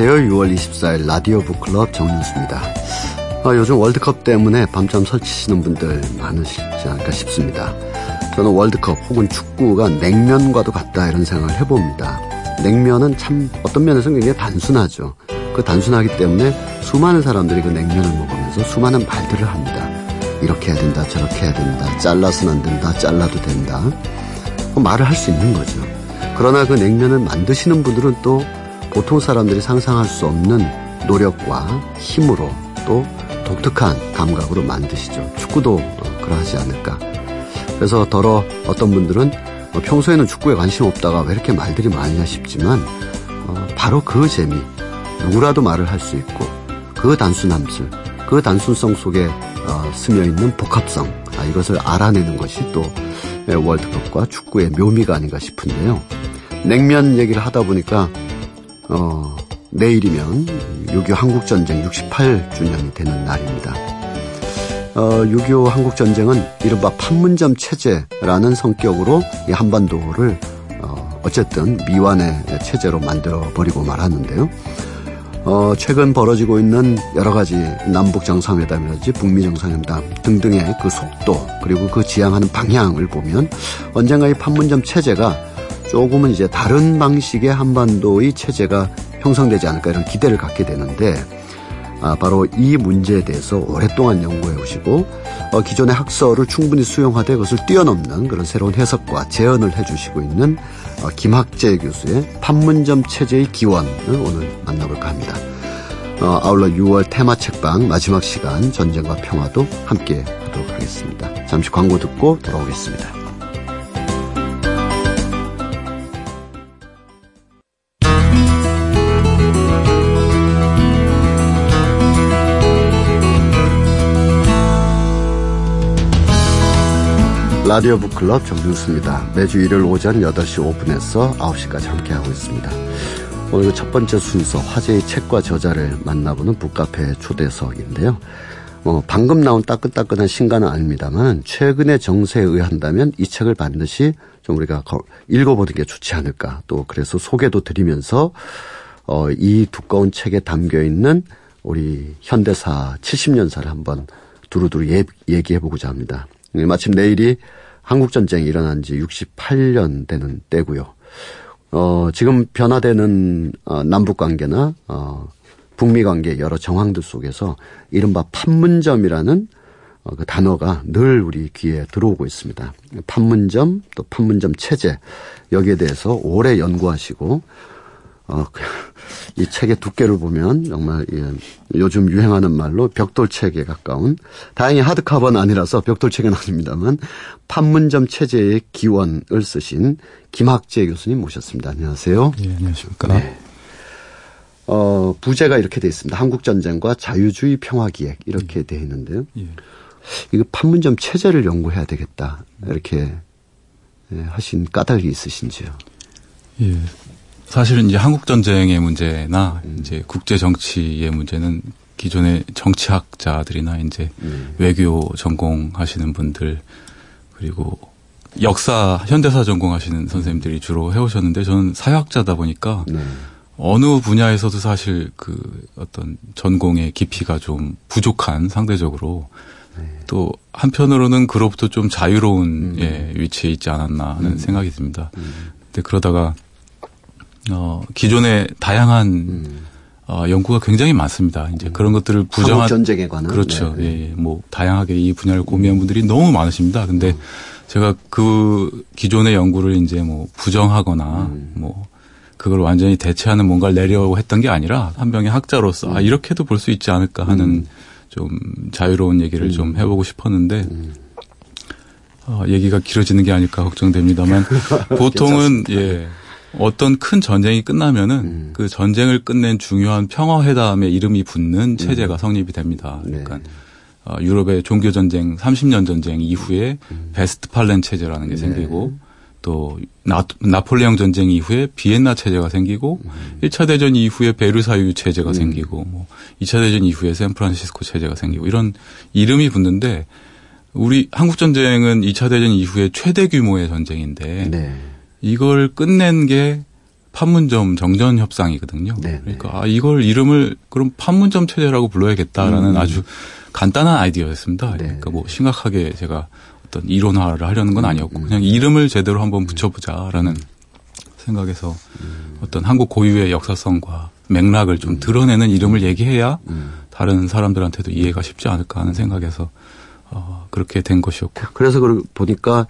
안녕하세요. 6월 24일 라디오 북클럽 정윤수입니다. 아, 요즘 월드컵 때문에 밤잠 설치시는 분들 많으시지 않을까 싶습니다. 저는 월드컵 혹은 축구가 냉면과도 같다 이런 생각을 해봅니다. 냉면은 참 어떤 면에서 굉장히 단순하죠. 그 단순하기 때문에 수많은 사람들이 그 냉면을 먹으면서 수많은 말들을 합니다. 이렇게 해야 된다, 저렇게 해야 된다, 잘라서는 안 된다, 잘라도 된다. 그 말을 할 수 있는 거죠. 그러나 그 냉면을 만드시는 분들은 또 보통 사람들이 상상할 수 없는 노력과 힘으로 또 독특한 감각으로 만드시죠. 축구도 그러하지 않을까. 그래서 더러 어떤 분들은 평소에는 축구에 관심 없다가 왜 이렇게 말들이 많냐 싶지만 어, 바로 그 재미 누구라도 말을 할 수 있고 그 단순함술 그 단순성 속에 어, 스며 있는 복합성 아, 이것을 알아내는 것이 또 월드컵과 축구의 묘미가 아닌가 싶은데요. 냉면 얘기를 하다 보니까 어, 내일이면 6.25 한국전쟁 68주년이 되는 날입니다. 어, 6.25 한국전쟁은 이른바 판문점 체제라는 성격으로 이 한반도를 어, 어쨌든 미완의 체제로 만들어버리고 말았는데요. 어, 최근 벌어지고 있는 여러 가지 남북 정상회담이라든지 북미 정상회담 등등의 그 속도 그리고 그 지향하는 방향을 보면 언젠가 이 판문점 체제가 조금은 이제 다른 방식의 한반도의 체제가 형성되지 않을까 이런 기대를 갖게 되는데 아, 바로 이 문제에 대해서 오랫동안 연구해 오시고 어, 기존의 학설을 충분히 수용하되 그것을 뛰어넘는 그런 새로운 해석과 재현을 해주시고 있는 어, 김학재 교수의 판문점 체제의 기원을 오늘 만나볼까 합니다. 어, 아울러 6월 테마 책방 마지막 시간 전쟁과 평화도 함께 하도록 하겠습니다. 잠시 광고 듣고 돌아오겠습니다. 라디오 북클럽 정준수입니다. 매주 일요일 오전 8시 5분에서 9시까지 함께하고 있습니다. 오늘 첫 번째 순서 화제의 책과 저자를 만나보는 북카페 초대석인데요. 어, 방금 나온 따끈따끈한 신간은 아닙니다만 최근의 정세에 의한다면 이 책을 반드시 좀 우리가 읽어보는 게 좋지 않을까. 또 그래서 소개도 드리면서 어, 이 두꺼운 책에 담겨 있는 우리 현대사 70년사를 한번 두루두루 예, 얘기해보고자 합니다. 마침 내일이 한국 전쟁이 일어난 지 68년 되는 때고요. 어, 지금 변화되는 어, 남북 관계나 어, 북미 관계 여러 정황들 속에서 이른바 판문점이라는 어, 그 단어가 늘 우리 귀에 들어오고 있습니다. 판문점 또 판문점 체제 여기에 대해서 오래 연구하시고 어, 이 책의 두께를 보면 정말 예, 요즘 유행하는 말로 벽돌 책에 가까운 다행히 하드카버는 아니라서 벽돌 책은 아닙니다만 판문점 체제의 기원을 쓰신 김학재 교수님 모셨습니다. 안녕하세요. 예, 안녕하십니까. 네. 어, 부제가 이렇게 돼 있습니다. 한국 전쟁과 자유주의 평화 기획 이렇게 예. 돼 있는데요. 예. 이거 판문점 체제를 연구해야 되겠다 이렇게 예, 하신 까닭이 있으신지요? 예, 사실은 이제 한국 전쟁의 문제나 음. 이제 국제 정치의 문제는 기존의 정치학자들이나 이제 음. 외교 전공하시는 분들 그리고 역사 현대사 전공하시는 선생님들이 주로 해오셨는데 저는 사회학자다 보니까 네. 어느 분야에서도 사실 그 어떤 전공의 깊이가 좀 부족한 상대적으로 네. 또 한편으로는 그로부터 좀 자유로운 음. 예, 위치에 있지 않았나 하는 음. 생각이 듭니다. 음. 근데 그러다가 어, 기존의 다양한 음. 어, 연구가 굉장히 많습니다. 이제 음. 그런 것들을 부정한 전쟁에 관한 그렇죠. 네, 네. 예, 예, 뭐 다양하게 이 분야를 고민한 분들이 너무 많으십니다. 근데 음. 제가 그 기존의 연구를 이제 뭐 부정하거나 음. 뭐 그걸 완전히 대체하는 뭔가를 내려고 했던 게 아니라 한 명의 학자로서 아 음. 이렇게도 볼 수 있지 않을까 하는 음. 좀 자유로운 얘기를 좀 해보고 싶었는데 어, 얘기가 길어지는 게 아닐까 걱정됩니다만 보통은 예. 어떤 큰 전쟁이 끝나면은 음. 그 전쟁을 끝낸 중요한 평화회담에 이름이 붙는 체제가 음. 성립이 됩니다. 네. 그러니까 어, 유럽의 종교 전쟁 30년 전쟁 이후에 음. 베스트팔렌 체제라는 게 네. 생기고 또 나, 나폴레옹 전쟁 이후에 비엔나 체제가 생기고 음. 1차 대전 이후에 베르사유 체제가 음. 생기고 뭐 2차 대전 이후에 샌프란시스코 체제가 생기고 이런 이름이 붙는데 우리 한국 전쟁은 2차 대전 이후에 최대 규모의 전쟁인데 네. 이걸 끝낸 게 판문점 정전 협상이거든요. 네네. 그러니까 아, 이걸 이름을 그럼 판문점 체제라고 불러야겠다라는 음. 아주 간단한 아이디어였습니다. 네. 그러니까 뭐 심각하게 제가 어떤 이론화를 하려는 건 아니었고 음. 그냥 이름을 제대로 한번 붙여보자라는 생각에서 어떤 한국 고유의 역사성과 맥락을 좀 드러내는 이름을 얘기해야 음. 다른 사람들한테도 이해가 쉽지 않을까 하는 생각에서 어, 그렇게 된 것이었고 그래서 그 보니까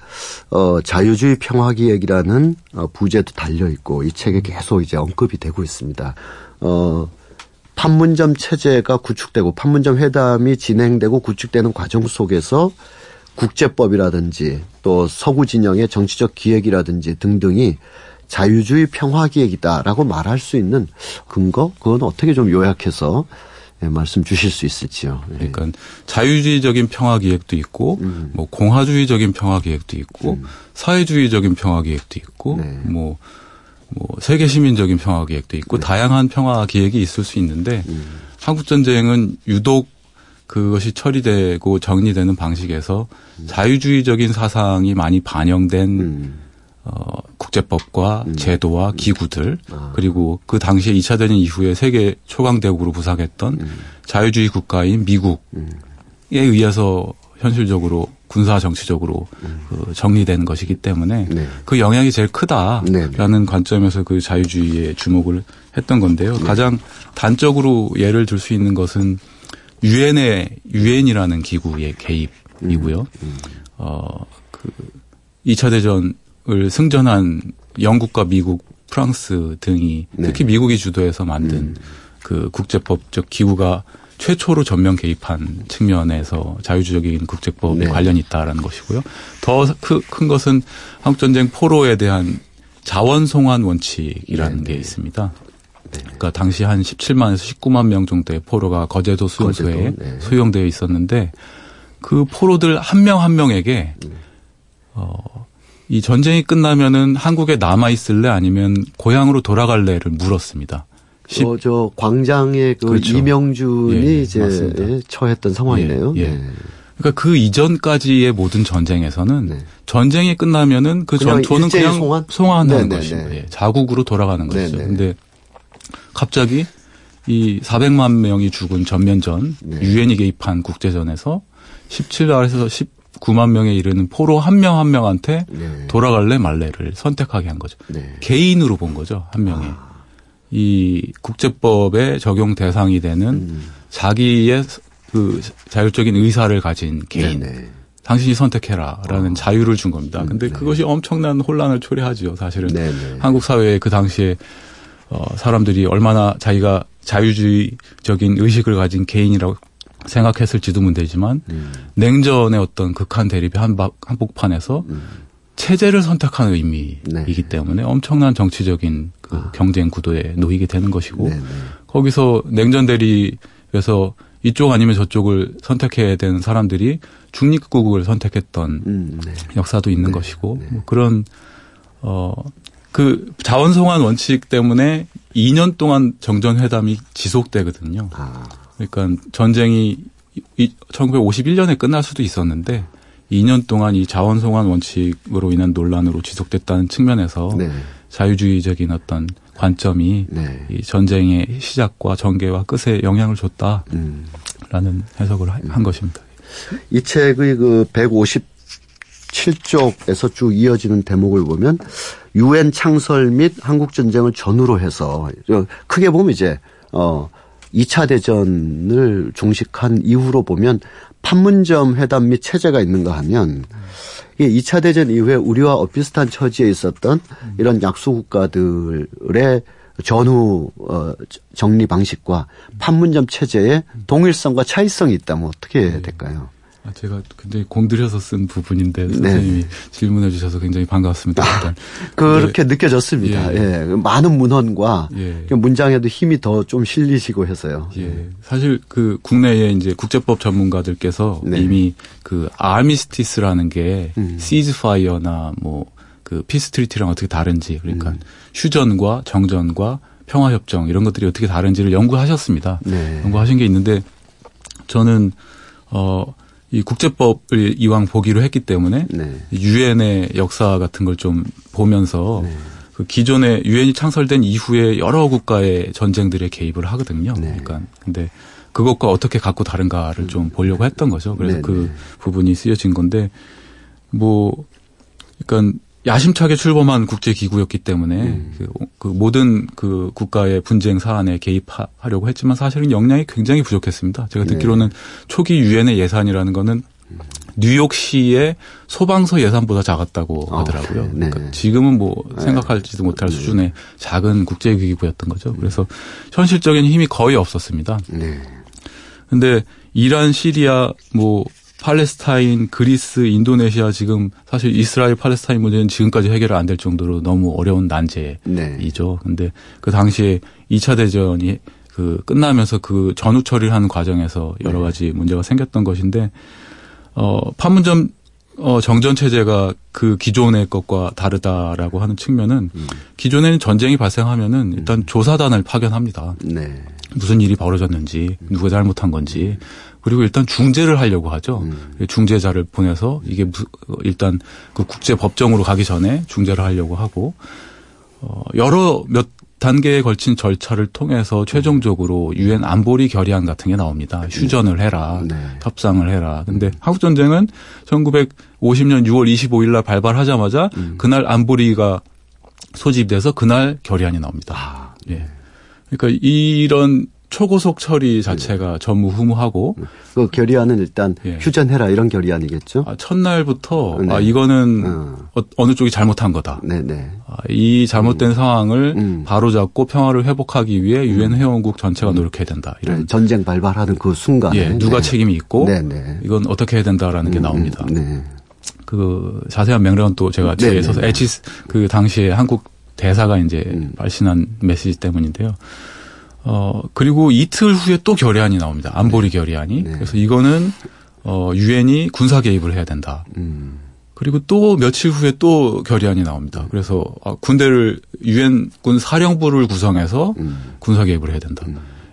어 자유주의 평화기획이라는 어, 부제도 달려 있고 이 책에 계속 이제 언급이 되고 있습니다. 어 판문점 체제가 구축되고 판문점 회담이 진행되고 구축되는 과정 속에서 국제법이라든지 또 서구 진영의 정치적 기획이라든지 등등이 자유주의 평화 기획이다라고 말할 수 있는 근거 그건 어떻게 좀 요약해서 예, 말씀 주실 수 있을지요. 예. 그러니까 자유주의적인 평화 기획도 있고 음. 뭐 공화주의적인 평화 기획도 있고 사회주의적인 평화 기획도 있고 네. 뭐, 뭐 세계 시민적인 평화 기획도 있고 네. 다양한 평화 기획이 있을 수 있는데 음. 한국 전쟁은 유독 그것이 처리되고 정리되는 방식에서 자유주의적인 사상이 많이 반영된 음. 어, 국제법과 제도와 기구들 아. 그리고 그 당시에 2차 대전 이후에 세계 초강대국으로 부상했던 음. 자유주의 국가인 미국에 의해서 현실적으로 군사 정치적으로 그 정리된 것이기 때문에 음. 네. 그 영향이 제일 크다라는 네, 관점에서 그 자유주의에 주목을 했던 건데요. 네. 가장 단적으로 예를 들 수 있는 것은 유엔의 유엔이라는 기구의 개입이고요. 음. 어그 2차 대전 을 승전한 영국과 미국, 프랑스 등이 네. 특히 미국이 주도해서 만든 그 국제법적 기구가 최초로 전면 개입한 측면에서 자유주의적인 국제법에 네. 관련이 있다라는 것이고요. 더 큰 것은 한국전쟁 포로에 대한 자원 송환 원칙이라는 네, 게 네. 있습니다. 그러니까 당시 한 17만에서 19만 명 정도의 포로가 거제도 수용소에 거제도, 네. 수용되어 있었는데 그 포로들 한 명한 명에게 네. 어, 이 전쟁이 끝나면은 한국에 남아 있을래 아니면 고향으로 돌아갈래를 물었습니다. 십- 어, 저 광장에 그 그렇죠. 이명준이 예, 예, 이제 맞습니다. 예, 처했던 상황이네요. 예, 예. 네. 그러니까 그 이전까지의 모든 전쟁에서는 네. 전쟁이 끝나면은 그 그냥 전투는 그냥 송환? 송환하는 네, 네, 것입니다. 네. 예, 자국으로 돌아가는 것이죠. 네, 네. 근데 갑자기 이 400만 명이 죽은 전면전 네. 유엔이 개입한 국제전에서 17나라에서 19만 명에 이르는 포로 한 명 한 명한테 네. 돌아갈래 말래를 선택하게 한 거죠. 네. 개인으로 본 거죠 한 명이 이 국제법의 적용 대상이 되는 음. 자기의 그 자율적인 의사를 가진 개인 네네. 당신이 선택해라라는 자유를 준 겁니다. 근데 네. 그것이 엄청난 혼란을 초래하지요. 사실은 네네. 한국 사회에 그 당시에 어, 사람들이 얼마나 자기가 자유주의적인 의식을 가진 개인이라고 생각했을지도 문제지만 음. 냉전의 어떤 극한 대립의 한복판에서 체제를 선택하는 의미이기 네. 때문에 엄청난 정치적인 그 경쟁 구도에 놓이게 되는 것이고 네네. 거기서 냉전 대립에서 이쪽 아니면 저쪽을 선택해야 되는 사람들이 중립국을 선택했던 음, 네. 역사도 있는 것이고 뭐 그런 어그 자원송환 원칙 때문에 2년 동안 정전 회담이 지속되거든요. 아, 그러니까 전쟁이 이- 1951년에 끝날 수도 있었는데 2년 동안 이 자원 송환 원칙으로 인한 논란으로 지속됐다는 측면에서 네. 자유주의적인 어떤 관점이 네. 이 전쟁의 시작과 전개와 끝에 영향을 줬다라는 음. 해석을 하- 한 것입니다. 이 책의 그 157쪽에서 쭉 이어지는 대목을 보면 유엔 창설 및 한국 전쟁을 전후로 해서 저 크게 보면 이제 어 2차 대전을 종식한 이후로 보면 판문점 회담 및 체제가 있는가 하면 이 2차 대전 이후에 우리와 엇비슷한 처지에 있었던 이런 약소 국가들의 전후 어 정리 방식과 판문점 체제의 동일성과 차이성이 있다면 어떻게 될까요? 아, 제가 굉장히 공들여서 쓴 부분인데 네. 선생님이 질문해 주셔서 굉장히 반갑습니다. 일단. 그렇게 느껴졌습니다. 예. 예. 많은 문헌과 예. 그 문장에도 힘이 더 좀 실리시고 해서요. 예. 사실 그 국내에 이제 국제법 전문가들께서 네. 이미 그 armistice라는 게 음. ceasefire나 뭐 그 peace treaty랑 어떻게 다른지 그러니까 음. 휴전과 정전과 평화 협정 이런 것들이 어떻게 다른지를 연구하셨습니다. 네. 연구하신 게 있는데 저는 어 이 국제법을 이왕 보기로 했기 때문에 네. 유엔의 역사 같은 걸 좀 보면서 네. 그 기존에 유엔이 창설된 이후에 여러 국가의 전쟁들에 개입을 하거든요. 네. 그러니까 근데 그것과 어떻게 갖고 다른가를 좀 보려고 했던 거죠. 그래서 네, 그 네. 부분이 쓰여진 건데 뭐 그러니까 야심차게 출범한 국제 기구였기 때문에 음. 그, 그 모든 그 국가의 분쟁 사안에 개입하려고 했지만 사실은 역량이 굉장히 부족했습니다. 제가 네. 듣기로는 초기 유엔의 예산이라는 거는 뉴욕시의 소방서 예산보다 작았다고 아, 하더라고요. 네. 그러니까 지금은 뭐 생각할지도 못할 수준의 작은 국제기구였던 거죠. 그래서 현실적인 힘이 거의 없었습니다. 네. 근데 이란, 시리아, 뭐 팔레스타인, 그리스, 인도네시아 지금 사실 이스라엘 팔레스타인 문제는 지금까지 해결 안 될 정도로 너무 어려운 난제이죠. 네. 근데 그 당시에 2차 대전이 그 끝나면서 그 전후 처리를 하는 과정에서 여러 네. 가지 문제가 생겼던 것인데 어 판문점 어 정전 체제가 그 기존의 것과 다르다라고 하는 측면은 음. 기존에는 전쟁이 발생하면은 일단 조사단을 파견합니다. 네. 무슨 일이 벌어졌는지 누가 잘못한 건지 그리고 일단 중재를 하려고 하죠. 음. 중재자를 보내서 이게 무- 어, 일단 그 국제 법정으로 가기 전에 중재를 하려고 하고 어 여러 몇 단계에 걸친 절차를 통해서 최종적으로 유엔 안보리 결의안 같은 게 나옵니다. 휴전을 해라. 네. 협상을 해라. 근데 한국 전쟁은 1950년 6월 25일 날 발발하자마자 음. 그날 안보리가 소집돼서 그날 결의안이 나옵니다. 아, 예. 그러니까 이런 초고속 처리 자체가 전무후무하고 그 결의안은 일단 예. 휴전해라 이런 결의안이겠죠? 아, 첫날부터 네. 아 이거는 어. 어. 어느 쪽이 잘못한 거다. 네네. 아, 이 잘못된 상황을 음. 바로잡고 평화를 회복하기 위해 유엔 회원국 전체가 노력해야 된다. 이런 네, 전쟁 발발하는 그 순간에 예, 누가 네. 책임이 있고 네네. 이건 어떻게 해야 된다라는 게 나옵니다. 네. 그 자세한 명령은 또 제가 뒤에. 서서 에치스 그 당시에 한국 대사가 이제 음. 발신한 메시지 때문인데요. 어 그리고 이틀 후에 또 결의안이 나옵니다. 안보리 결의안이. 네. 그래서 이거는 어 유엔이 군사 개입을 해야 된다. 음. 그리고 또 며칠 후에 또 결의안이 나옵니다. 그래서 아, 군대를 유엔군 사령부를 구성해서 음. 군사 개입을 해야 된다.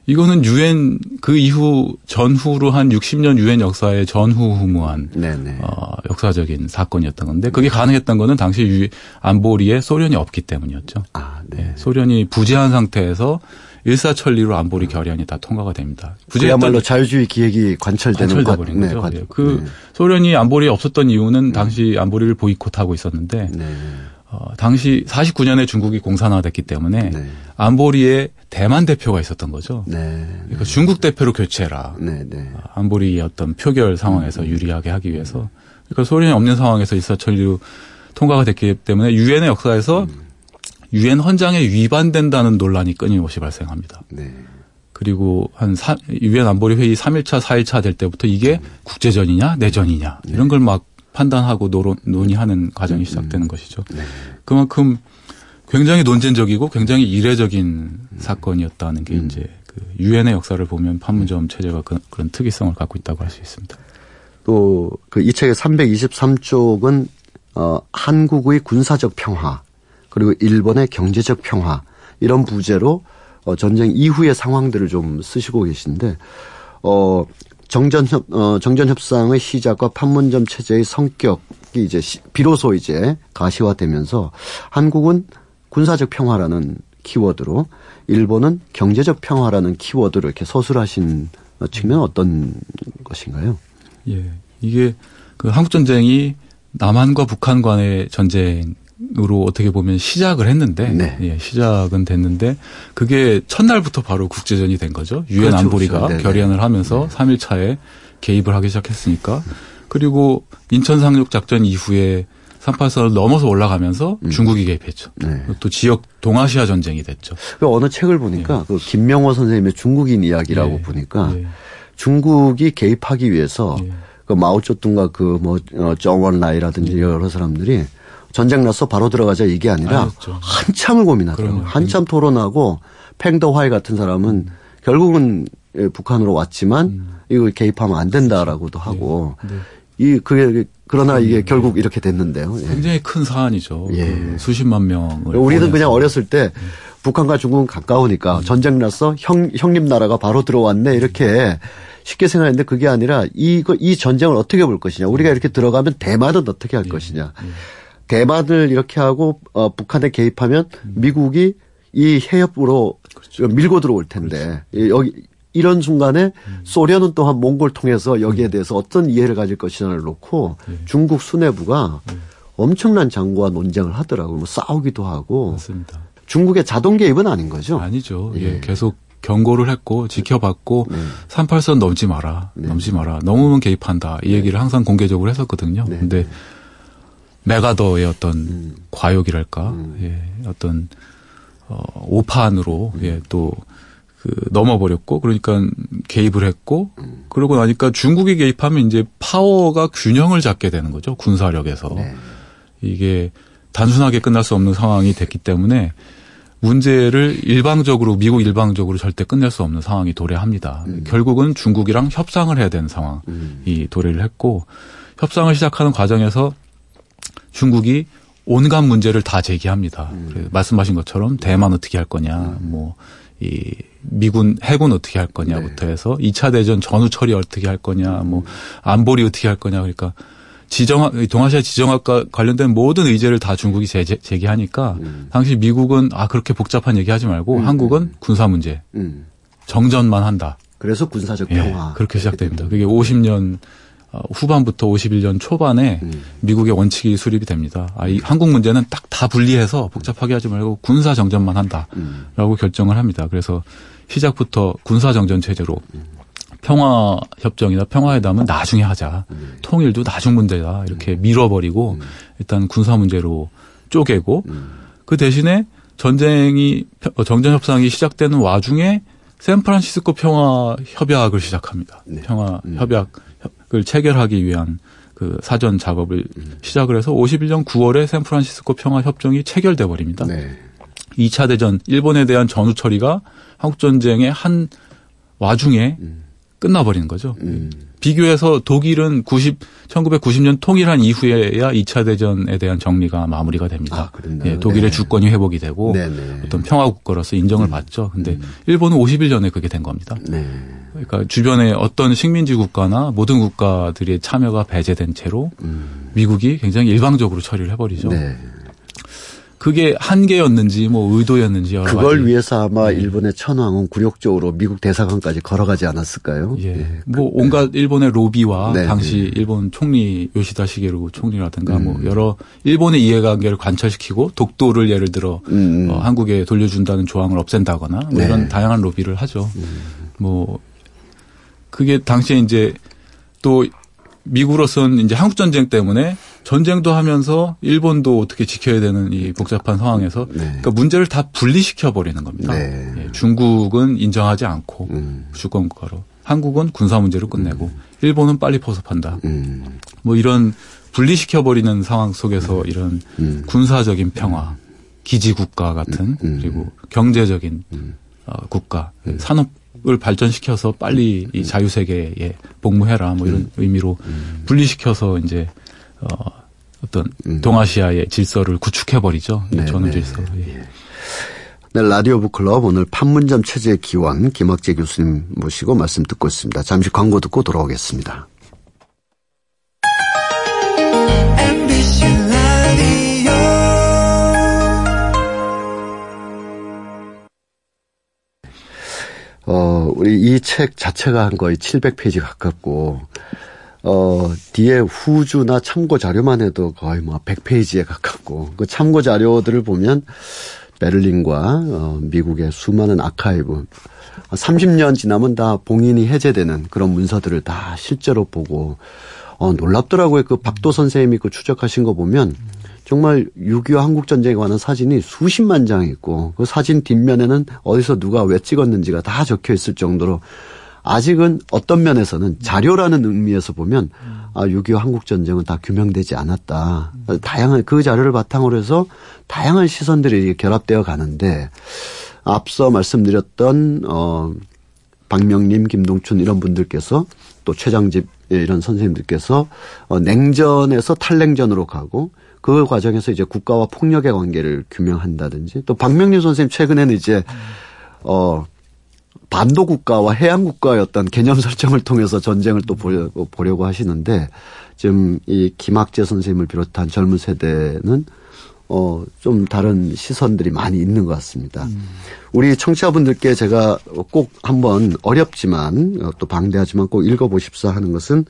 이거는 유엔 그 이후 전후로 한 60년 유엔 역사의 전후후무한 네네. 어, 역사적인 사건이었던 건데 그게 가능했던 거는 당시 유 안보리에 소련이 없기 때문이었죠. 아, 네. 예, 소련이 부재한 상태에서 일사천리로 안보리 결의안이 다 통과가 됩니다. 그야말로 자유주의 기획이 관철되는 관- 버린 네, 거죠. 관- 예, 그 네. 소련이 안보리에 없었던 이유는 당시 안보리를 보이콧하고 있었는데 네. 어, 당시 49년에 중국이 공산화됐기 때문에 네. 안보리에 대만 대표가 있었던 거죠. 네. 그러니까 중국 대표로 교체해라. 네, 네. 안보리의 어떤 표결 상황에서 유리하게 하기 위해서 그러니까 소련이 없는 상황에서 일사천리로 통과가 됐기 때문에 유엔의 역사에서 유엔 헌장에 위반된다는 논란이 끊임없이 발생합니다. 네. 그리고 한 사- 유엔 안보리 회의 3일차, 4일차 될 때부터 이게 국제전이냐, 내전이냐 이런 걸 막 판단하고 노론, 논의하는 과정이 시작되는 것이죠. 네. 그만큼 굉장히 논쟁적이고 굉장히 이례적인 사건이었다는 게 이제 그 유엔의 역사를 보면 판문점 체제가 그, 런 특이성을 갖고 있다고 할 수 있습니다. 또 그 이 책의 323쪽은 어 한국의 군사적 평화 그리고 일본의 경제적 평화 이런 부제로 어 전쟁 이후의 상황들을 좀 쓰시고 계신데 어 정전협 어 정전 협상의 시작과 판문점 체제의 성격이 이제 시- 비로소 이제 가시화되면서 한국은 군사적 평화라는 키워드로 일본은 경제적 평화라는 키워드로 이렇게 서술하신 측면 은 어떤 것인가요? 예. 이게 그 한국 전쟁이 남한과 북한 간의 전쟁 으로 어떻게 보면 시작을 했는데 네. 예, 시작은 됐는데 그게 첫날부터 바로 국제전이 된 거죠. 유엔 그렇죠, 안보리가 그렇죠. 네네. 결의안을 하면서 3일 차에 개입을 하기 시작했으니까 그리고 인천 상륙 작전 이후에 38선을 넘어서 올라가면서 중국이 개입했죠. 네. 또 지역 동아시아 전쟁이 됐죠. 그 어느 책을 보니까 그 김명호 선생님의 중국인 이야기라고 예. 보니까 예. 중국이 개입하기 위해서 예. 그 마오쩌둥과 그뭐 어, 정원라이라든지 여러 사람들이 전쟁 났어 바로 들어가자 이게 아니라 아니었죠. 한참을 고민하더라고. 그럼요. 한참 토론하고 팽더화이 같은 사람은 결국은 예, 북한으로 왔지만 이거 개입하면 안 된다라고도 하고 네. 이 그게 그러나 이게 결국 이렇게 됐는데요. 예. 굉장히 큰 사안이죠. 예. 그 수십만 명을 우리는 그냥. 어렸을 때 북한과 중국은 가까우니까 전쟁 났어 형 형님 나라가 바로 들어왔네 이렇게 쉽게 생각했는데 그게 아니라 이거 이 전쟁을 어떻게 볼 것이냐 우리가 이렇게 들어가면 대만은 어떻게 할 것이냐 대만을 이렇게 하고 어, 북한에 개입하면 미국이 이 해협으로 그렇죠. 밀고 들어올 텐데 그렇죠. 여기 이런 순간에 음. 소련은 또한 몽골 통해서 여기에 대해서 어떤 이해를 가질 것이냐를 놓고 네. 중국 수뇌부가 네. 엄청난 장고와 논쟁을 하더라고요. 뭐 싸우기도 하고. 맞습니다. 중국의 자동 개입은 아닌 거죠? 아니죠. 예, 예 계속 경고를 했고 지켜봤고 네. 38선 넘지 마라. 네. 넘지 마라. 넘으면 개입한다. 이 얘기를 항상 공개적으로 했었거든요. 네. 근데 메가더의 어떤 음. 과욕이랄까, 음. 예, 어떤 어, 오판으로 음. 예, 또 그 넘어버렸고 그러니까 개입을 했고 음. 그러고 나니까 중국이 개입하면 이제 파워가 균형을 잡게 되는 거죠 군사력에서 네. 이게 단순하게 끝날 수 없는 상황이 됐기 때문에 문제를 일방적으로 미국 일방적으로 절대 끝낼 수 없는 상황이 도래합니다. 음. 결국은 중국이랑 협상을 해야 되는 상황이 음. 도래를 했고 협상을 시작하는 과정에서 중국이 온갖 문제를 다 제기합니다. 음. 말씀하신 것처럼 대만 어떻게 할 거냐, 음. 뭐 이 미군 해군 어떻게 할 거냐부터 네. 해서 2차 대전 전후 처리 어떻게 할 거냐, 뭐 안보리 어떻게 할 거냐 그러니까 지정학 동아시아 지정학과 관련된 모든 의제를 다 중국이 제, 제기하니까 음. 당시 미국은 아 그렇게 복잡한 얘기 하지 말고 음. 한국은 군사 문제 음. 정전만 한다. 그래서 군사적 평화 예, 그렇게 시작됩니다. 그게 50년 어, 후반부터 51년 초반에 음. 미국의 원칙이 수립이 됩니다. 아, 이 한국 문제는 딱 다 분리해서 복잡하게 하지 말고 군사 정전만 한다라고 음. 결정을 합니다. 그래서 시작부터 군사 정전 체제로 음. 평화 협정이나 평화회담은 나중에 하자. 음. 통일도 나중 문제다. 이렇게 음. 밀어버리고 음. 일단 군사 문제로 쪼개고 음. 그 대신에 전쟁이 어, 정전 협상이 시작되는 와중에 샌프란시스코 평화 협약을 시작합니다. 네. 평화 음. 협약 을 체결하기 위한 그 사전 작업을 음. 시작을 해서 51년 9월에 샌프란시스코 평화 협정이 체결돼 버립니다. 네. 2차 대전 일본에 대한 전후 처리가 한국 전쟁의 한 와중에 음. 끝나버리는 거죠. 음. 비교해서 독일은 90, 1990년 통일한 이후에야 2차 대전에 대한 정리가 마무리가 됩니다. 아, 예, 독일의 네. 주권이 회복이 되고 네네. 어떤 평화 국가로서 인정을 음. 받죠. 근데 음. 일본은 51년에 그게 된 겁니다. 네. 그러니까 주변에 어떤 식민지 국가나 모든 국가들의 참여가 배제된 채로 음. 미국이 굉장히 일방적으로 처리를 해버리죠. 네. 그게 한계였는지 뭐 의도였는지 여러 그걸 가지. 위해서 아마 네. 일본의 천황은 굴욕적으로 미국 대사관까지 걸어가지 않았을까요? 예. 예. 뭐 그, 온갖 일본의 로비와 네. 당시 네. 일본 총리 요시다 시게루 총리라든가 뭐 음. 뭐 여러 일본의 이해관계를 관철시키고 독도를 예를 들어 음. 어, 한국에 돌려준다는 조항을 없앤다거나 뭐 네. 이런 다양한 로비를 하죠. 음. 뭐 그게 당시에 이제 또 미국으로서는 이제 한국 전쟁 때문에 전쟁도 하면서 일본도 어떻게 지켜야 되는 이 복잡한 상황에서 네. 그러니까 문제를 다 분리시켜 버리는 겁니다. 네. 예, 중국은 인정하지 않고 음. 주권 국가로 한국은 군사 문제로 끝내고 음. 일본은 빨리 포섭한다. 음. 뭐 이런 분리시켜 버리는 상황 속에서 음. 이런 음. 군사적인 평화, 기지 국가 같은 음. 그리고 경제적인 어, 국가, 산업 을 발전시켜서 빨리 이 자유 세계에 복무해라 뭐 이런 의미로 분리시켜서 이제 어, 어떤 음. 동아시아의 질서를 구축해 버리죠. 네, 전후 네. 질서. 예. 예. 네, 라디오 북클럽 오늘 판문점 체제 기원 김학재 교수님 모시고 말씀 듣고 있습니다. 잠시 광고 듣고 돌아오겠습니다. 우리 이 책 자체가 한 거의 700페이지 가깝고, 어, 뒤에 후주나 참고 자료만 해도 거의 뭐 100페이지에 가깝고 그 참고 자료들을 보면 베를린과 어, 미국의 수많은 아카이브 30년 지나면 다 봉인이 해제되는 그런 문서들을 다 실제로 보고 어, 놀랍더라고요. 그 박도 선생님이 그 추적하신 거 보면 정말 6.25 한국전쟁에 관한 사진이 수십만 장 있고 그 사진 뒷면에는 어디서 누가 왜 찍었는지가 다 적혀 있을 정도로 아직은 어떤 면에서는 자료라는 의미에서 보면 아, 6.25 한국전쟁은 다 규명되지 않았다. 다양한 그 자료를 바탕으로 해서 다양한 시선들이 결합되어 가는데 앞서 말씀드렸던 어 박명림, 김동춘 이런 분들께서 또 최장집 이런 선생님들께서 어 냉전에서 탈냉전으로 가고 그 과정에서 이제 국가와 폭력의 관계를 규명한다든지 또 박명림 선생님 최근에는 이제 어 반도 국가와 해양 국가의 어떤 개념 설정을 통해서 전쟁을 또 보려고, 보려고 하시는데 지금 이 김학재 선생님을 비롯한 젊은 세대는 어, 좀 다른 시선들이 많이 있는 것 같습니다. 음. 우리 청취자분들께 제가 꼭 한번 어렵지만 또 방대하지만 꼭 읽어보십사 하는 것은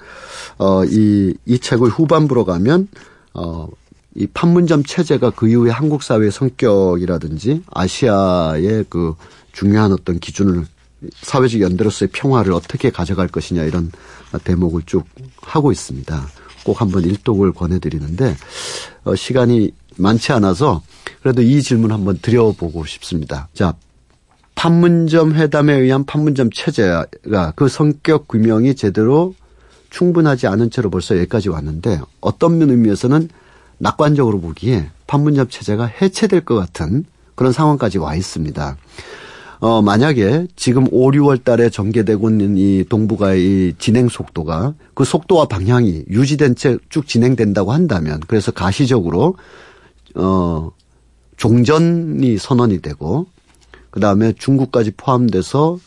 어, 이, 이 책의 후반부로 가면 어, 이 판문점 체제가 그 이후에 한국 사회의 성격이라든지 아시아의 그 중요한 어떤 기준을 사회적 연대로서의 평화를 어떻게 가져갈 것이냐 이런 대목을 쭉 하고 있습니다. 꼭 한번 일독을 권해드리는데 어, 시간이 많지 않아서 그래도 이 질문 한번 드려보고 싶습니다. 자, 판문점 회담에 의한 판문점 체제가 그 성격 규명이 제대로 충분하지 않은 채로 벌써 여기까지 왔는데 어떤 의미에서는 낙관적으로 보기에 판문점 체제가 해체될 것 같은 그런 상황까지 와 있습니다. 어, 만약에 지금 5, 6월 달에 전개되고 있는 이 동북아의 이 진행 속도가 그 속도와 방향이 유지된 채 쭉 진행된다고 한다면 그래서 가시적으로 어, 종전이 선언이 되고 그 다음에 중국까지 포함돼서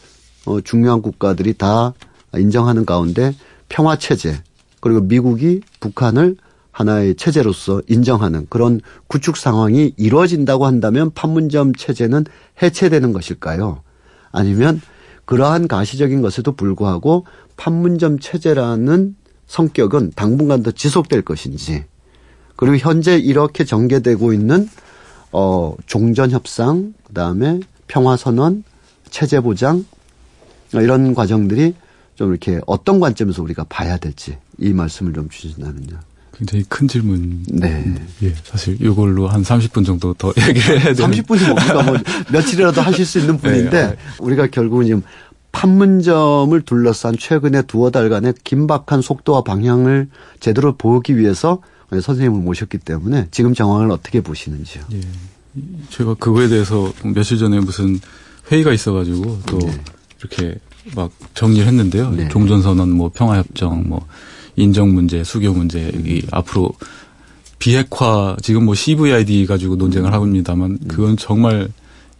어, 중요한 국가들이 다 인정하는 가운데 평화 체제 그리고 미국이 북한을 하나의 체제로서 인정하는 그런 구축 상황이 이루어진다고 한다면 판문점 체제는 해체되는 것일까요? 아니면 그러한 가시적인 것에도 불구하고 판문점 체제라는 성격은 당분간 더 지속될 것인지 그리고 현재 이렇게 전개되고 있는 어 종전 협상 그다음에 평화 선언 체제 보장 이런 과정들이 좀 이렇게 어떤 관점에서 우리가 봐야 될지 이 말씀을 좀 주신다면요. 굉장히 큰 질문. 네. 예, 사실 이걸로 한 30분 정도 더 얘기를 해야 되는. 30분이 뭡니까? 뭐 며칠이라도 하실 수 있는 분인데 네. 우리가 결국은 지금 판문점을 둘러싼 최근의 두어 달간의 긴박한 속도와 방향을 제대로 보기 위해서 선생님을 모셨기 때문에 지금 정황을 어떻게 보시는지요? 예. 제가 그거에 대해서 며칠 전에 무슨 회의가 있어가지고 또 네. 이렇게 막 정리를 했는데요. 네. 종전선언, 뭐 평화협정, 뭐 인정 문제, 수교 문제, 음. 이 앞으로 비핵화 지금 뭐 CVID 가지고 논쟁을 하고 있습니다만 음. 그건 정말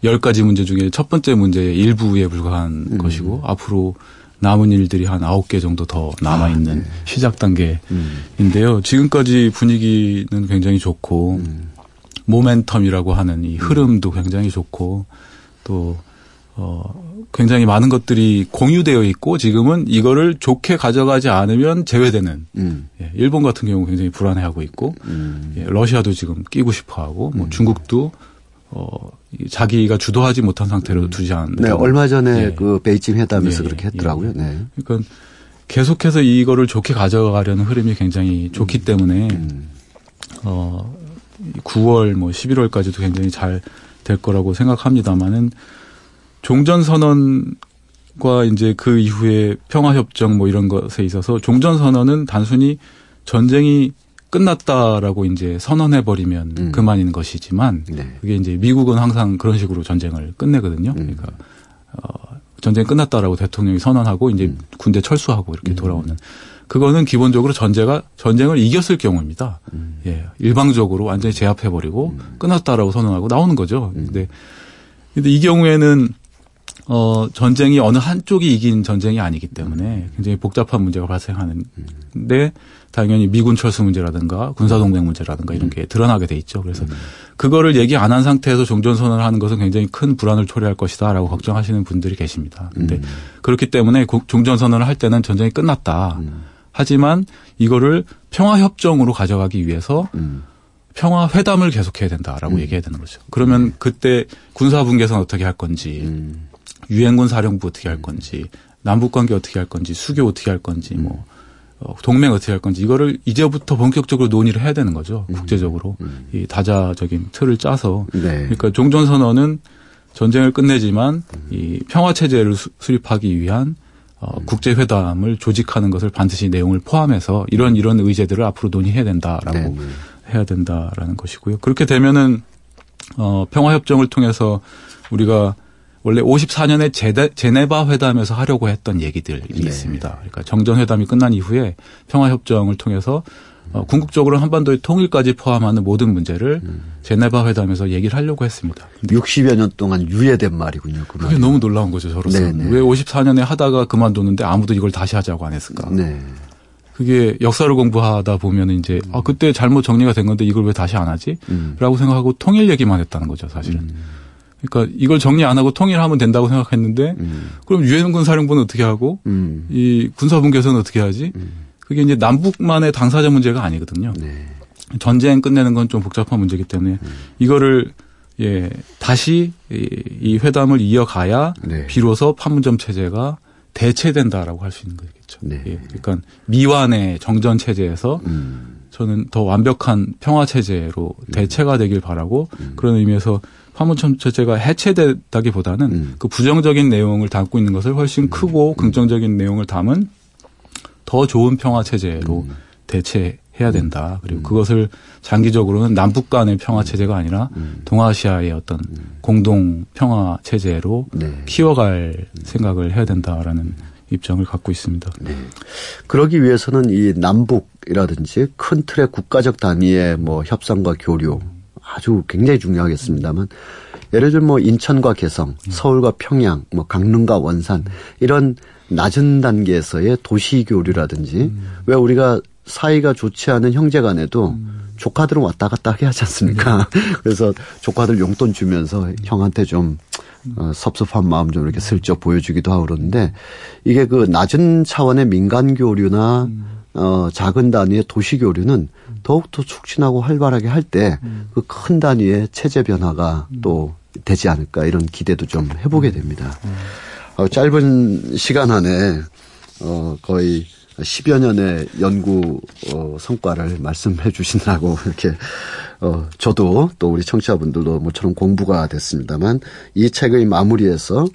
열 가지 문제 중에 첫 번째 문제의 일부에 불과한 음. 것이고 앞으로 남은 일들이 한 아홉 개 정도 더 남아 있는 아, 네. 시작 단계인데요. 음. 지금까지 분위기는 굉장히 좋고 음. 모멘텀이라고 하는 이 흐름도 굉장히 좋고 또 어, 굉장히 많은 것들이 공유되어 있고 지금은 이거를 좋게 가져가지 않으면 제외되는 음. 예, 일본 같은 경우 굉장히 불안해하고 있고 음. 예, 러시아도 지금 끼고 싶어하고 뭐 음. 중국도 어, 자기가 주도하지 못한 상태로 음. 두지 않는. 네, 얼마 전에 예. 그 베이징 회담에서 예, 그렇게 했더라고요. 네. 그러니까 계속해서 이거를 좋게 가져가려는 흐름이 굉장히 좋기 음. 때문에 음. 어 9월 뭐 11월까지도 굉장히 잘 될 거라고 생각합니다만은 종전 선언과 이제 그 이후에 평화 협정 뭐 이런 것에 있어서 종전 선언은 단순히 전쟁이 끝났다라고 이제 선언해 버리면 음. 그만인 것이지만 네. 그게 이제 미국은 항상 그런 식으로 전쟁을 끝내거든요. 음. 그러니까 어, 전쟁 끝났다라고 대통령이 선언하고 이제 음. 군대 철수하고 이렇게 음. 돌아오는 그거는 기본적으로 전제가 전쟁을 이겼을 경우입니다. 음. 예, 일방적으로 완전히 제압해 버리고 음. 끝났다라고 선언하고 나오는 거죠. 근데 근데 이 경우에는 어, 전쟁이 어느 한쪽이 이긴 전쟁이 아니기 때문에 굉장히 복잡한 문제가 발생하는데 당연히 미군 철수 문제라든가 군사동맹 문제라든가 이런 게 드러나게 돼 있죠. 그래서 그거를 얘기 안 한 상태에서 종전선언을 하는 것은 굉장히 큰 불안을 초래할 것이다 라고 걱정하시는 분들이 계십니다. 근데 음. 그렇기 때문에 종전선언을 할 때는 전쟁이 끝났다. 음. 하지만 이거를 평화협정으로 가져가기 위해서 음. 평화 회담을 계속해야 된다라고 음. 얘기해야 되는 거죠. 그러면 음. 그때 군사 분계선 어떻게 할 건지 음. 유엔군 사령부 어떻게 할 건지 남북 관계 어떻게 할 건지 수교 어떻게 할 건지 뭐 어, 동맹 어떻게 할 건지 이거를 이제부터 본격적으로 논의를 해야 되는 거죠. 음. 국제적으로 음. 이 다자적인 틀을 짜서 네. 그러니까 종전 선언은 전쟁을 끝내지만 음. 이 평화 체제를 수립하기 위한 어, 음. 국제 회담을 조직하는 것을 반드시 내용을 포함해서 이런 이런 의제들을 앞으로 논의해야 된다라고 네. 해야 된다라는 것이고요. 그렇게 되면은 어, 평화 협정을 통해서 우리가 원래 54년에 제데, 제네바 회담에서 하려고 했던 얘기들이 네. 있습니다. 그러니까 정전 회담이 끝난 이후에 평화 협정을 통해서 어, 궁극적으로 한반도의 통일까지 포함하는 모든 문제를 음. 제네바 회담에서 얘기를 하려고 했습니다. 60여 년 동안 유예된 말이군요. 그 그게 너무 놀라운 거죠, 저로서는. 네네. 왜 54년에 하다가 그만뒀는데 아무도 이걸 다시 하자고 안 했을까? 네. 그게 역사를 공부하다 보면 이제 음. 아 그때 잘못 정리가 된 건데 이걸 왜 다시 안 하지? 음. 라고 생각하고 통일 얘기만 했다는 거죠, 사실은. 음. 그러니까 이걸 정리 안 하고 통일하면 된다고 생각했는데 음. 그럼 유엔 군 사령부는 어떻게 하고 음. 이 군사분계선은 어떻게 하지? 음. 그게 이제 남북만의 당사자 문제가 아니거든요. 네. 전쟁 끝내는 건 좀 복잡한 문제이기 때문에 음. 이거를 예 다시 이 회담을 이어가야 네. 비로소 판문점 체제가 대체된다라고 할 수 있는 거겠죠. 네. 예, 그러니까 미완의 정전 체제에서 음. 저는 더 완벽한 평화 체제로 음. 대체가 되길 바라고 음. 그런 의미에서 판문점 체제가 해체됐다기보다는 음. 그 부정적인 내용을 담고 있는 것을 훨씬 크고 긍정적인 내용을 담은 더 좋은 평화 체제로 음. 대체해야 된다. 그리고 음. 그것을 장기적으로는 남북 간의 평화 체제가 아니라 음. 동아시아의 어떤 음. 공동 평화 체제로 네. 키워갈 생각을 해야 된다라는 입장을 갖고 있습니다. 네. 그러기 위해서는 이 남북이라든지 큰 틀의 국가적 단위의 뭐 협상과 교류 아주 굉장히 중요하겠습니다만 예를 들면 뭐 인천과 개성, 서울과 평양, 뭐 강릉과 원산 이런 낮은 단계에서의 도시 교류라든지 음. 왜 우리가 사이가 좋지 않은 형제간에도 음. 조카들은 왔다 갔다 하게 하지 않습니까? 네. 그래서 조카들 용돈 주면서 형한테 좀 어, 섭섭한 마음 좀 이렇게 슬쩍 보여주기도 하고 그러는데 이게 그 낮은 차원의 민간 교류나 음. 어, 작은 단위의 도시 교류는 더욱더 촉진하고 활발하게 할 때 그큰 단위의 체제 변화가 또 되지 않을까 이런 기대도 좀 해보게 됩니다. 어, 짧은 시간 안에 어, 거의 10여 년의 연구 어, 성과를 말씀해 주신다고 이렇게 어, 저도 또 우리 청취자분들도 모처럼 공부가 됐습니다만 이 책의 마무리에서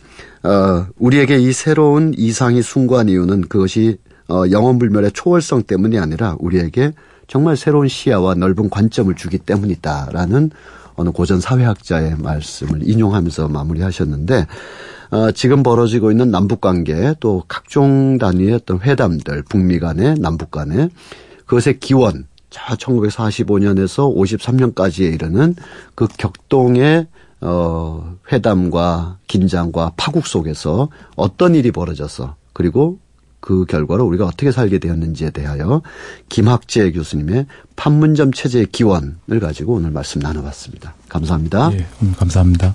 어, 우리에게 이 새로운 이상이 숭고한 이유는 그것이 어, 영원불멸의 초월성 때문이 아니라 우리에게 정말 새로운 시야와 넓은 관점을 주기 때문이다라는 어느 고전 사회학자의 말씀을 인용하면서 마무리하셨는데 어, 지금 벌어지고 있는 남북 관계 또 각종 단위의 어떤 회담들 북미 간의 남북 간의 그것의 기원 자 1945년에서 53년까지에 이르는 그 격동의 어 회담과 긴장과 파국 속에서 어떤 일이 벌어져서 그리고 그 결과로 우리가 어떻게 살게 되었는지에 대하여 김학재 교수님의 판문점 체제의 기원을 가지고 오늘 말씀 나눠봤습니다. 감사합니다. 예, 감사합니다.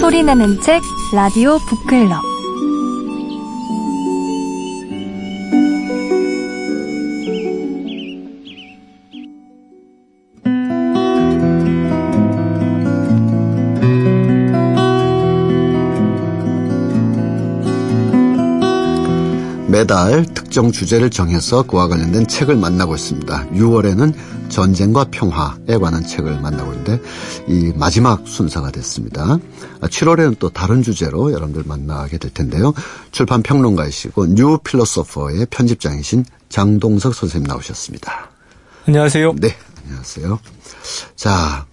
소리나는 책 라디오 북클럽 매달 특정 주제를 정해서 그와 관련된 책을 만나고 있습니다. 6월에는 전쟁과 평화에 관한 책을 만나고 있는데 이 마지막 순서가 됐습니다. 7월에는 또 다른 주제로 여러분들 만나게 될 텐데요. 출판 평론가이시고 New Philosopher의 편집장이신 장동석 선생님 나오셨습니다. 안녕하세요. 네, 안녕하세요. 자,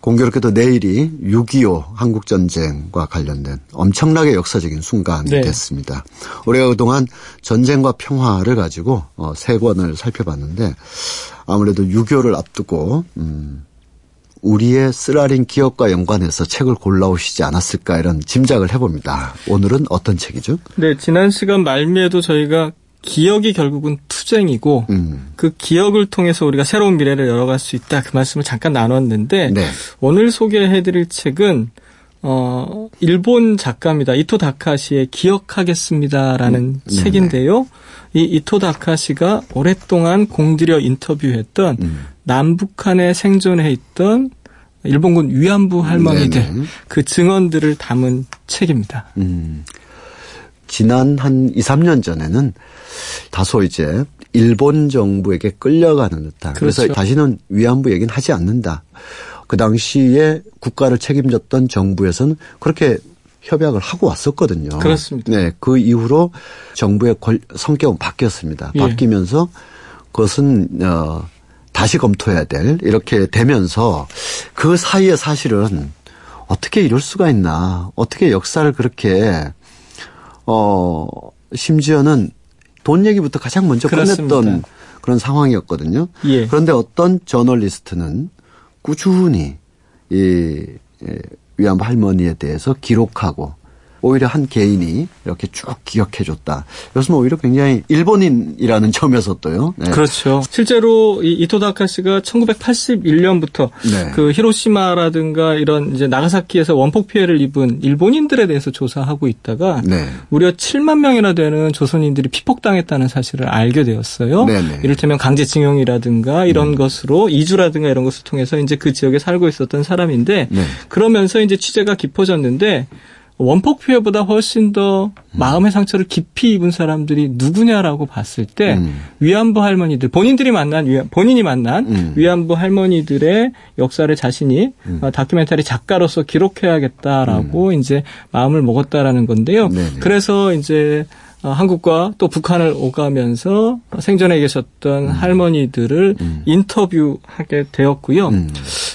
공교롭게도 내일이 6.25 한국전쟁과 관련된 엄청나게 역사적인 순간이 네. 됐습니다. 우리가 그동안 전쟁과 평화를 가지고 어, 세 권을 살펴봤는데 아무래도 6.25를 앞두고 음, 우리의 쓰라린 기억과 연관해서 책을 골라오시지 않았을까 이런 짐작을 해봅니다. 오늘은 어떤 책이죠? 네, 지난 시간 말미에도 저희가 기억이 결국은 투쟁이고 음. 그 기억을 통해서 우리가 새로운 미래를 열어갈 수 있다 그 말씀을 잠깐 나눴는데 네. 오늘 소개해드릴 책은 어 일본 작가입니다 이토 다카시의 기억하겠습니다라는 음. 책인데요. 이 이토 다카시가 오랫동안 공들여 인터뷰했던 음. 남북한에 생존해 있던 일본군 위안부 할머니들 네네. 그 증언들을 담은 책입니다. 음. 지난 한 2, 3년 전에는 다소 이제 일본 정부에게 끌려가는 듯한 그렇죠. 그래서 다시는 위안부 얘기는 하지 않는다. 그 당시에 국가를 책임졌던 정부에서는 그렇게 협약을 하고 왔었거든요. 그렇습니다. 네, 그 이후로 정부의 성격은 바뀌었습니다. 예. 바뀌면서 그것은 어 다시 검토해야 될 이렇게 되면서 그 사이에 사실은 어떻게 이럴 수가 있나 어떻게 역사를 그렇게 어 심지어는 돈 얘기부터 가장 먼저 그렇습니다. 끝냈던 그런 상황이었거든요. 예. 그런데 어떤 저널리스트는 꾸준히 이 위안부 할머니에 대해서 기록하고 오히려 한 개인이 이렇게 쭉 기억해줬다. 이것은 오히려 굉장히 일본인이라는 점에서도요. 네. 그렇죠. 실제로 이 이토 다카시가 1981년부터 네. 그 히로시마라든가 이런 이제 나가사키에서 원폭 피해를 입은 일본인들에 대해서 조사하고 있다가 네. 무려 7만 명이나 되는 조선인들이 피폭당했다는 사실을 알게 되었어요. 네네. 네. 이를테면 강제징용이라든가 이런 음. 것으로 이주라든가 이런 것을 통해서 이제 그 지역에 살고 있었던 사람인데 네. 그러면서 이제 취재가 깊어졌는데 원폭 피해보다 훨씬 더 음. 마음의 상처를 깊이 입은 사람들이 누구냐라고 봤을 때 음. 위안부 할머니들 본인들이 만난 위안, 본인이 만난 음. 위안부 할머니들의 역사를 자신이 음. 어, 다큐멘터리 작가로서 기록해야겠다라고 음. 이제 마음을 먹었다라는 건데요. 네네. 그래서 이제 어, 한국과 또 북한을 오가면서 생전에 계셨던 음. 할머니들을 인터뷰하게 되었고요.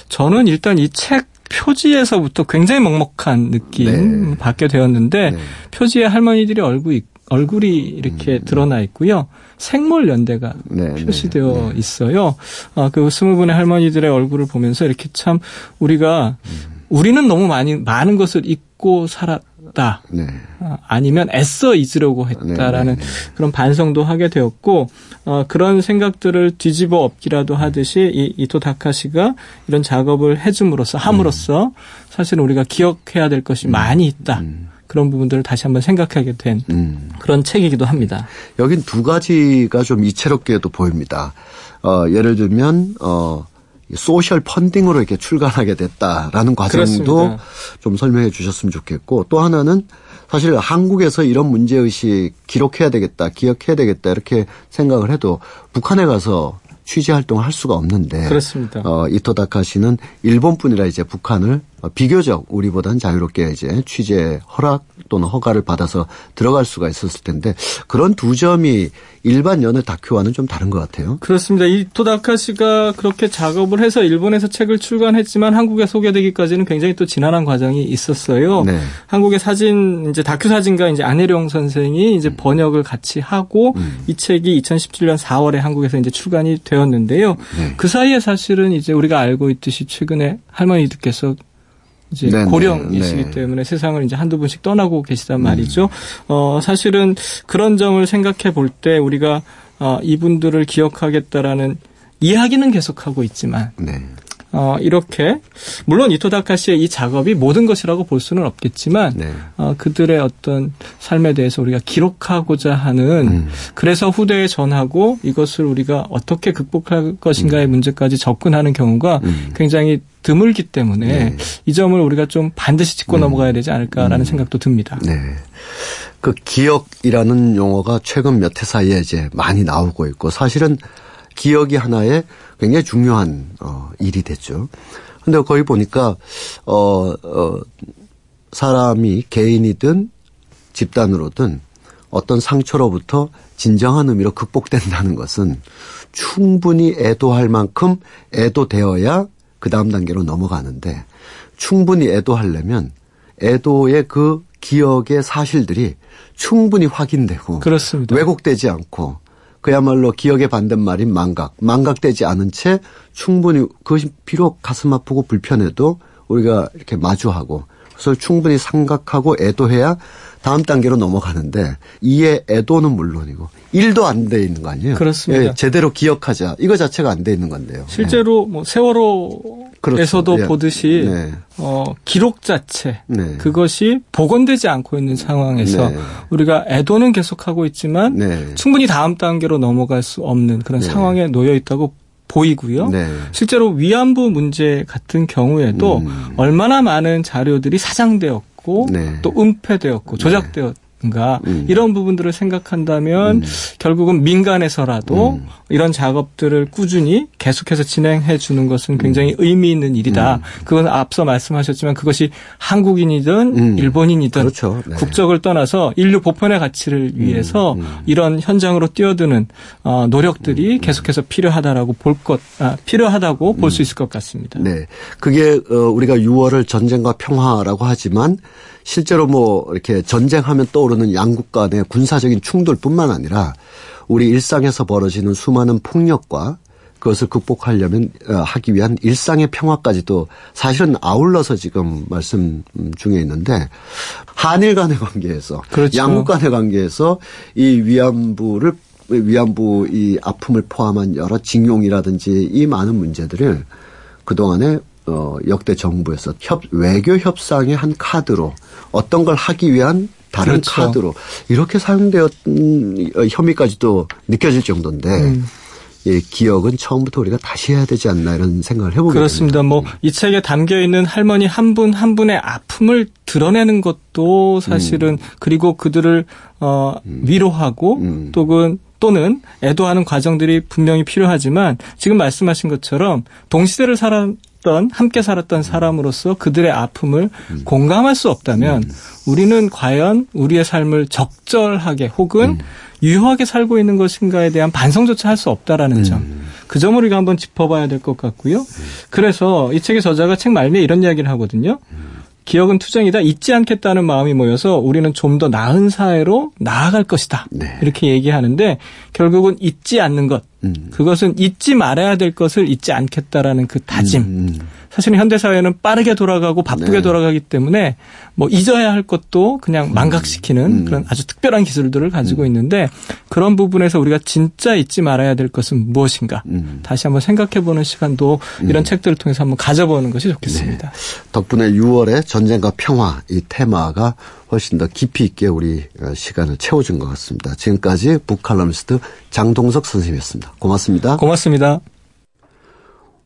저는 일단 이책 표지에서부터 굉장히 먹먹한 느낌 네. 받게 되었는데 네. 표지에 할머니들이 얼굴 얼굴이 이렇게 음. 드러나 있고요. 생물 연대가 네, 네 표시되어 네. 있어요. 아, 그 스무 분의 할머니들의 얼굴을 보면서 이렇게 참 우리가 음. 우리는 너무 많이 많은 것을 잊고 살았 했다. 네. 어, 아니면 애써 잊으려고 했다라는 네, 네, 네. 그런 반성도 하게 되었고 어, 그런 생각들을 뒤집어 엎기라도 하듯이 이 이토 다카시가 이런 작업을 해줌으로써 함으로써 음. 사실 우리가 기억해야 될 것이 음. 많이 있다. 음. 그런 부분들을 다시 한번 생각하게 된 음. 그런 책이기도 합니다. 여긴 두 가지가 좀 이채롭게도 보입니다. 어, 예를 들면 어, 소셜 펀딩으로 이렇게 출간하게 됐다라는 과정도 그렇습니다. 좀 설명해 주셨으면 좋겠고 또 하나는 사실 한국에서 이런 문제 의식 기록해야 되겠다, 기억해야 되겠다 이렇게 생각을 해도 북한에 가서 취재 활동을 할 수가 없는데 그렇습니다. 어, 이토 다카시는 일본뿐이라 이제 북한을 비교적 우리보다는 자유롭게 이제 취재 허락 또는 허가를 받아서 들어갈 수가 있었을 텐데 그런 두 점이 일반 연애 다큐와는 좀 다른 것 같아요. 그렇습니다. 이토 다카시가 그렇게 작업을 해서 일본에서 책을 출간했지만 한국에 소개되기까지는 굉장히 또 지난한 과정이 있었어요. 네. 한국의 사진 이제 다큐 사진가 이제 안혜령 선생이 이제 음. 번역을 같이 하고 음. 이 책이 2017년 4월에 한국에서 이제 출간이 되었는데요. 네. 그 사이에 사실은 이제 우리가 알고 있듯이 최근에 할머니들께서 이제 네네. 고령이시기 네. 때문에 세상을 이제 한두 분씩 떠나고 계시단 말이죠. 음. 어, 사실은 그런 점을 생각해 볼 때 우리가 어, 이분들을 기억하겠다라는 이야기는 계속하고 있지만 네. 어, 이렇게 물론 이토다카시의 이 작업이 모든 것이라고 볼 수는 없겠지만 네. 어, 그들의 어떤 삶에 대해서 우리가 기록하고자 하는 음. 그래서 후대에 전하고 이것을 우리가 어떻게 극복할 것인가의 음. 문제까지 접근하는 경우가 음. 굉장히 드물기 때문에 네. 이 점을 우리가 좀 반드시 짚고 음. 넘어가야 되지 않을까라는 음. 생각도 듭니다. 네. 그 기억이라는 용어가 최근 몇 해 사이에 이제 많이 나오고 있고 사실은 기억이 하나의 굉장히 중요한 어 일이 됐죠. 근데 거기 보니까 어, 어 사람이 개인이든 집단으로든 어떤 상처로부터 진정한 의미로 극복된다는 것은 충분히 애도할 만큼 애도되어야 그 다음 단계로 넘어가는데 충분히 애도하려면 애도의 그 기억의 사실들이 충분히 확인되고 그렇습니다. 왜곡되지 않고 그야말로 기억의 반대말인 망각, 망각되지 않은 채 충분히 그것이 비록 가슴 아프고 불편해도 우리가 이렇게 마주하고 그래서 충분히 생각하고 애도해야 다음 단계로 넘어가는데 이에 애도는 물론이고 일도 안 돼 있는 거 아니에요? 그렇습니다. 예, 제대로 기억하자 이거 자체가 안 돼 있는 건데요. 실제로 네. 뭐 세월호 에서도 그렇죠. 예. 보듯이 네. 어, 기록 자체 네. 그것이 복원되지 않고 있는 상황에서 네. 우리가 애도는 계속하고 있지만 네. 충분히 다음 단계로 넘어갈 수 없는 그런 네. 상황에 놓여 있다고 보이고요. 네. 실제로 위안부 문제 같은 경우에도 음. 얼마나 많은 자료들이 사장되었고 네. 또 은폐되었고 조작되었 것인가 음. 이런 부분들을 생각한다면 음. 결국은 민간에서라도 음. 이런 작업들을 꾸준히 계속해서 진행해 주는 것은 굉장히 음. 의미 있는 일이다. 음. 그건 앞서 말씀하셨지만 그것이 한국인이든 음. 일본인이든 그렇죠. 네. 국적을 떠나서 인류 보편의 가치를 위해서 이런 현장으로 뛰어드는 어, 노력들이 계속해서 필요하다라고 볼 것, 아, 필요하다고 볼 수 있을 것 같습니다. 네, 그게 어, 우리가 6월을 전쟁과 평화라고 하지만 실제로 뭐 이렇게 전쟁하면 떠오르는 양국 간의 군사적인 충돌뿐만 아니라 우리 일상에서 벌어지는 수많은 폭력과 그것을 극복하려면 어, 하기 위한 일상의 평화까지도 사실은 아울러서 지금 말씀 중에 있는데 한일 간의 관계에서 그렇죠. 양국 간의 관계에서 이 위안부를 위안부 이 아픔을 포함한 여러 징용이라든지 이 많은 문제들을 그동안에 어, 역대 정부에서 협, 외교 협상의 한 카드로 어떤 걸 하기 위한 다른 그렇죠. 카드로 이렇게 사용되었던 혐의까지도 느껴질 정도인데 음. 이 기억은 처음부터 우리가 다시 해야 되지 않나 이런 생각을 해보게 그렇습니다. 뭐 이 책에 담겨 있는 할머니 한 분한 한 분의 아픔을 드러내는 것도 사실은 음. 그리고 그들을 어 음. 위로하고 음. 또는 또는 애도하는 과정들이 분명히 필요하지만 지금 말씀하신 것처럼 동시대를 살아 살았던 함께 살았던 사람으로서 그들의 아픔을 음. 공감할 수 없다면 음. 우리는 과연 우리의 삶을 적절하게 혹은 음. 유효하게 살고 있는 것인가에 대한 반성조차 할 수 없다라는 점. 음. 그 점을 우리가 한번 짚어봐야 될 것 같고요. 음. 그래서 이 책의 저자가 책 말미에 이런 이야기를 하거든요. 음. 기억은 투쟁이다. 잊지 않겠다는 마음이 모여서 우리는 좀 더 나은 사회로 나아갈 것이다. 네. 이렇게 얘기하는데 결국은 잊지 않는 것. 음. 그것은 잊지 말아야 될 것을 잊지 않겠다라는 그 다짐. 음. 음. 사실은 현대 사회는 빠르게 돌아가고 바쁘게 네. 돌아가기 때문에 뭐 잊어야 할 것도 그냥 음. 망각시키는 음. 그런 아주 특별한 기술들을 가지고 음. 있는데 그런 부분에서 우리가 진짜 잊지 말아야 될 것은 무엇인가 음. 다시 한번 생각해 보는 시간도 이런 음. 책들을 통해서 한번 가져보는 것이 좋겠습니다. 네. 덕분에 6월에 전쟁과 평화 이 테마가 훨씬 더 깊이 있게 우리 어, 시간을 채워준 것 같습니다. 지금까지 북칼럼니스트 장동석 선생님이었습니다. 고맙습니다. 고맙습니다.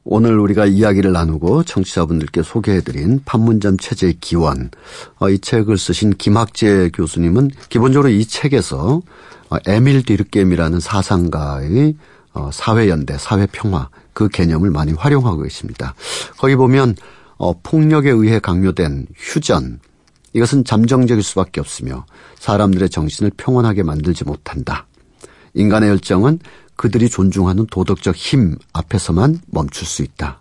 오늘 우리가 이야기를 나누고 청취자분들께 소개해드린 판문점 체제의 기원, 어, 이 책을 쓰신 김학재 교수님은 기본적으로 이 책에서 어, 에밀 디르겜이라는 사상가의 어, 사회연대, 사회평화 그 개념을 많이 활용하고 계십니다. 거기 보면 폭력에 의해 강요된 휴전, 이것은 잠정적일 수밖에 없으며 사람들의 정신을 평온하게 만들지 못한다. 인간의 열정은 그들이 존중하는 도덕적 힘 앞에서만 멈출 수 있다.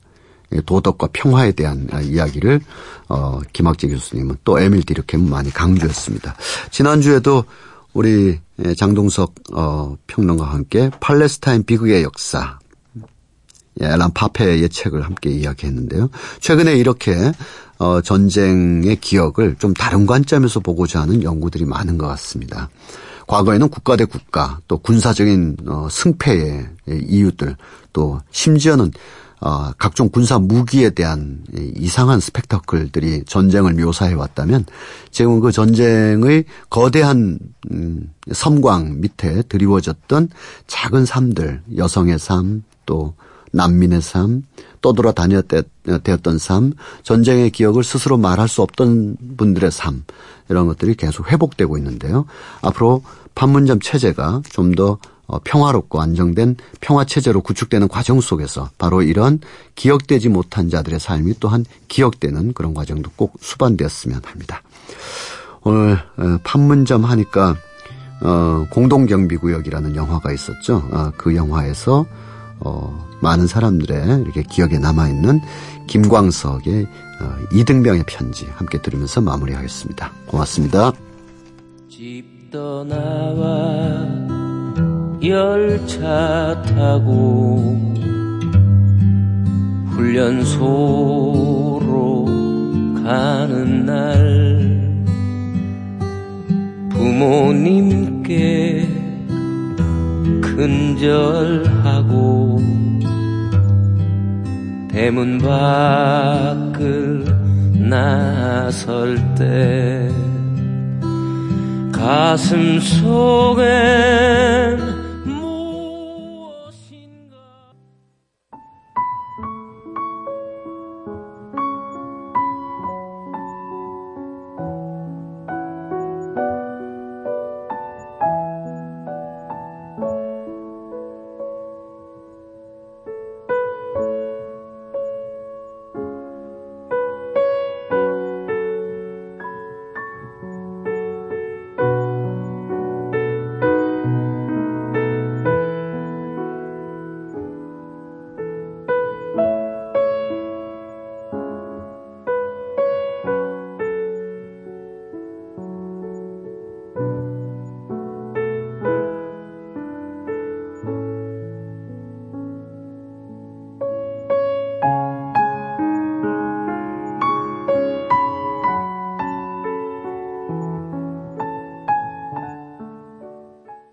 도덕과 평화에 대한 이야기를 어, 김학재 교수님은 또 에밀 디르켐은 많이 강조했습니다. 지난주에도 우리 장동석 어, 평론가와 함께 팔레스타인 비극의 역사 엘란 파페의 책을 함께 이야기했는데요. 최근에 이렇게 어, 전쟁의 기억을 좀 다른 관점에서 보고자 하는 연구들이 많은 것 같습니다. 과거에는 국가 대 국가 또 군사적인 어, 승패의 이유들 또 심지어는 어, 각종 군사 무기에 대한 이상한 스펙터클들이 전쟁을 묘사해 왔다면 지금은 그 전쟁의 거대한 음, 섬광 밑에 드리워졌던 작은 삶들 여성의 삶 또 난민의 삶 떠돌아 다녔던 삶 전쟁의 기억을 스스로 말할 수 없던 분들의 삶 이런 것들이 계속 회복되고 있는데요. 앞으로 판문점 체제가 좀더 어, 평화롭고 안정된 평화 체제로 구축되는 과정 속에서 바로 이런 기억되지 못한 자들의 삶이 또한 기억되는 그런 과정도 꼭 수반되었으면 합니다. 오늘 어, 판문점 하니까 어, 공동경비구역이라는 영화가 있었죠. 어, 그 영화에서 어, 많은 사람들의 이렇게 기억에 남아있는 김광석의 어, 이등병의 편지 함께 들으면서 마무리하겠습니다. 고맙습니다. 집 떠나와 열차 타고 훈련소로 가는 날 부모님께 근절하고 대문 밖을 나설 때 가슴 속에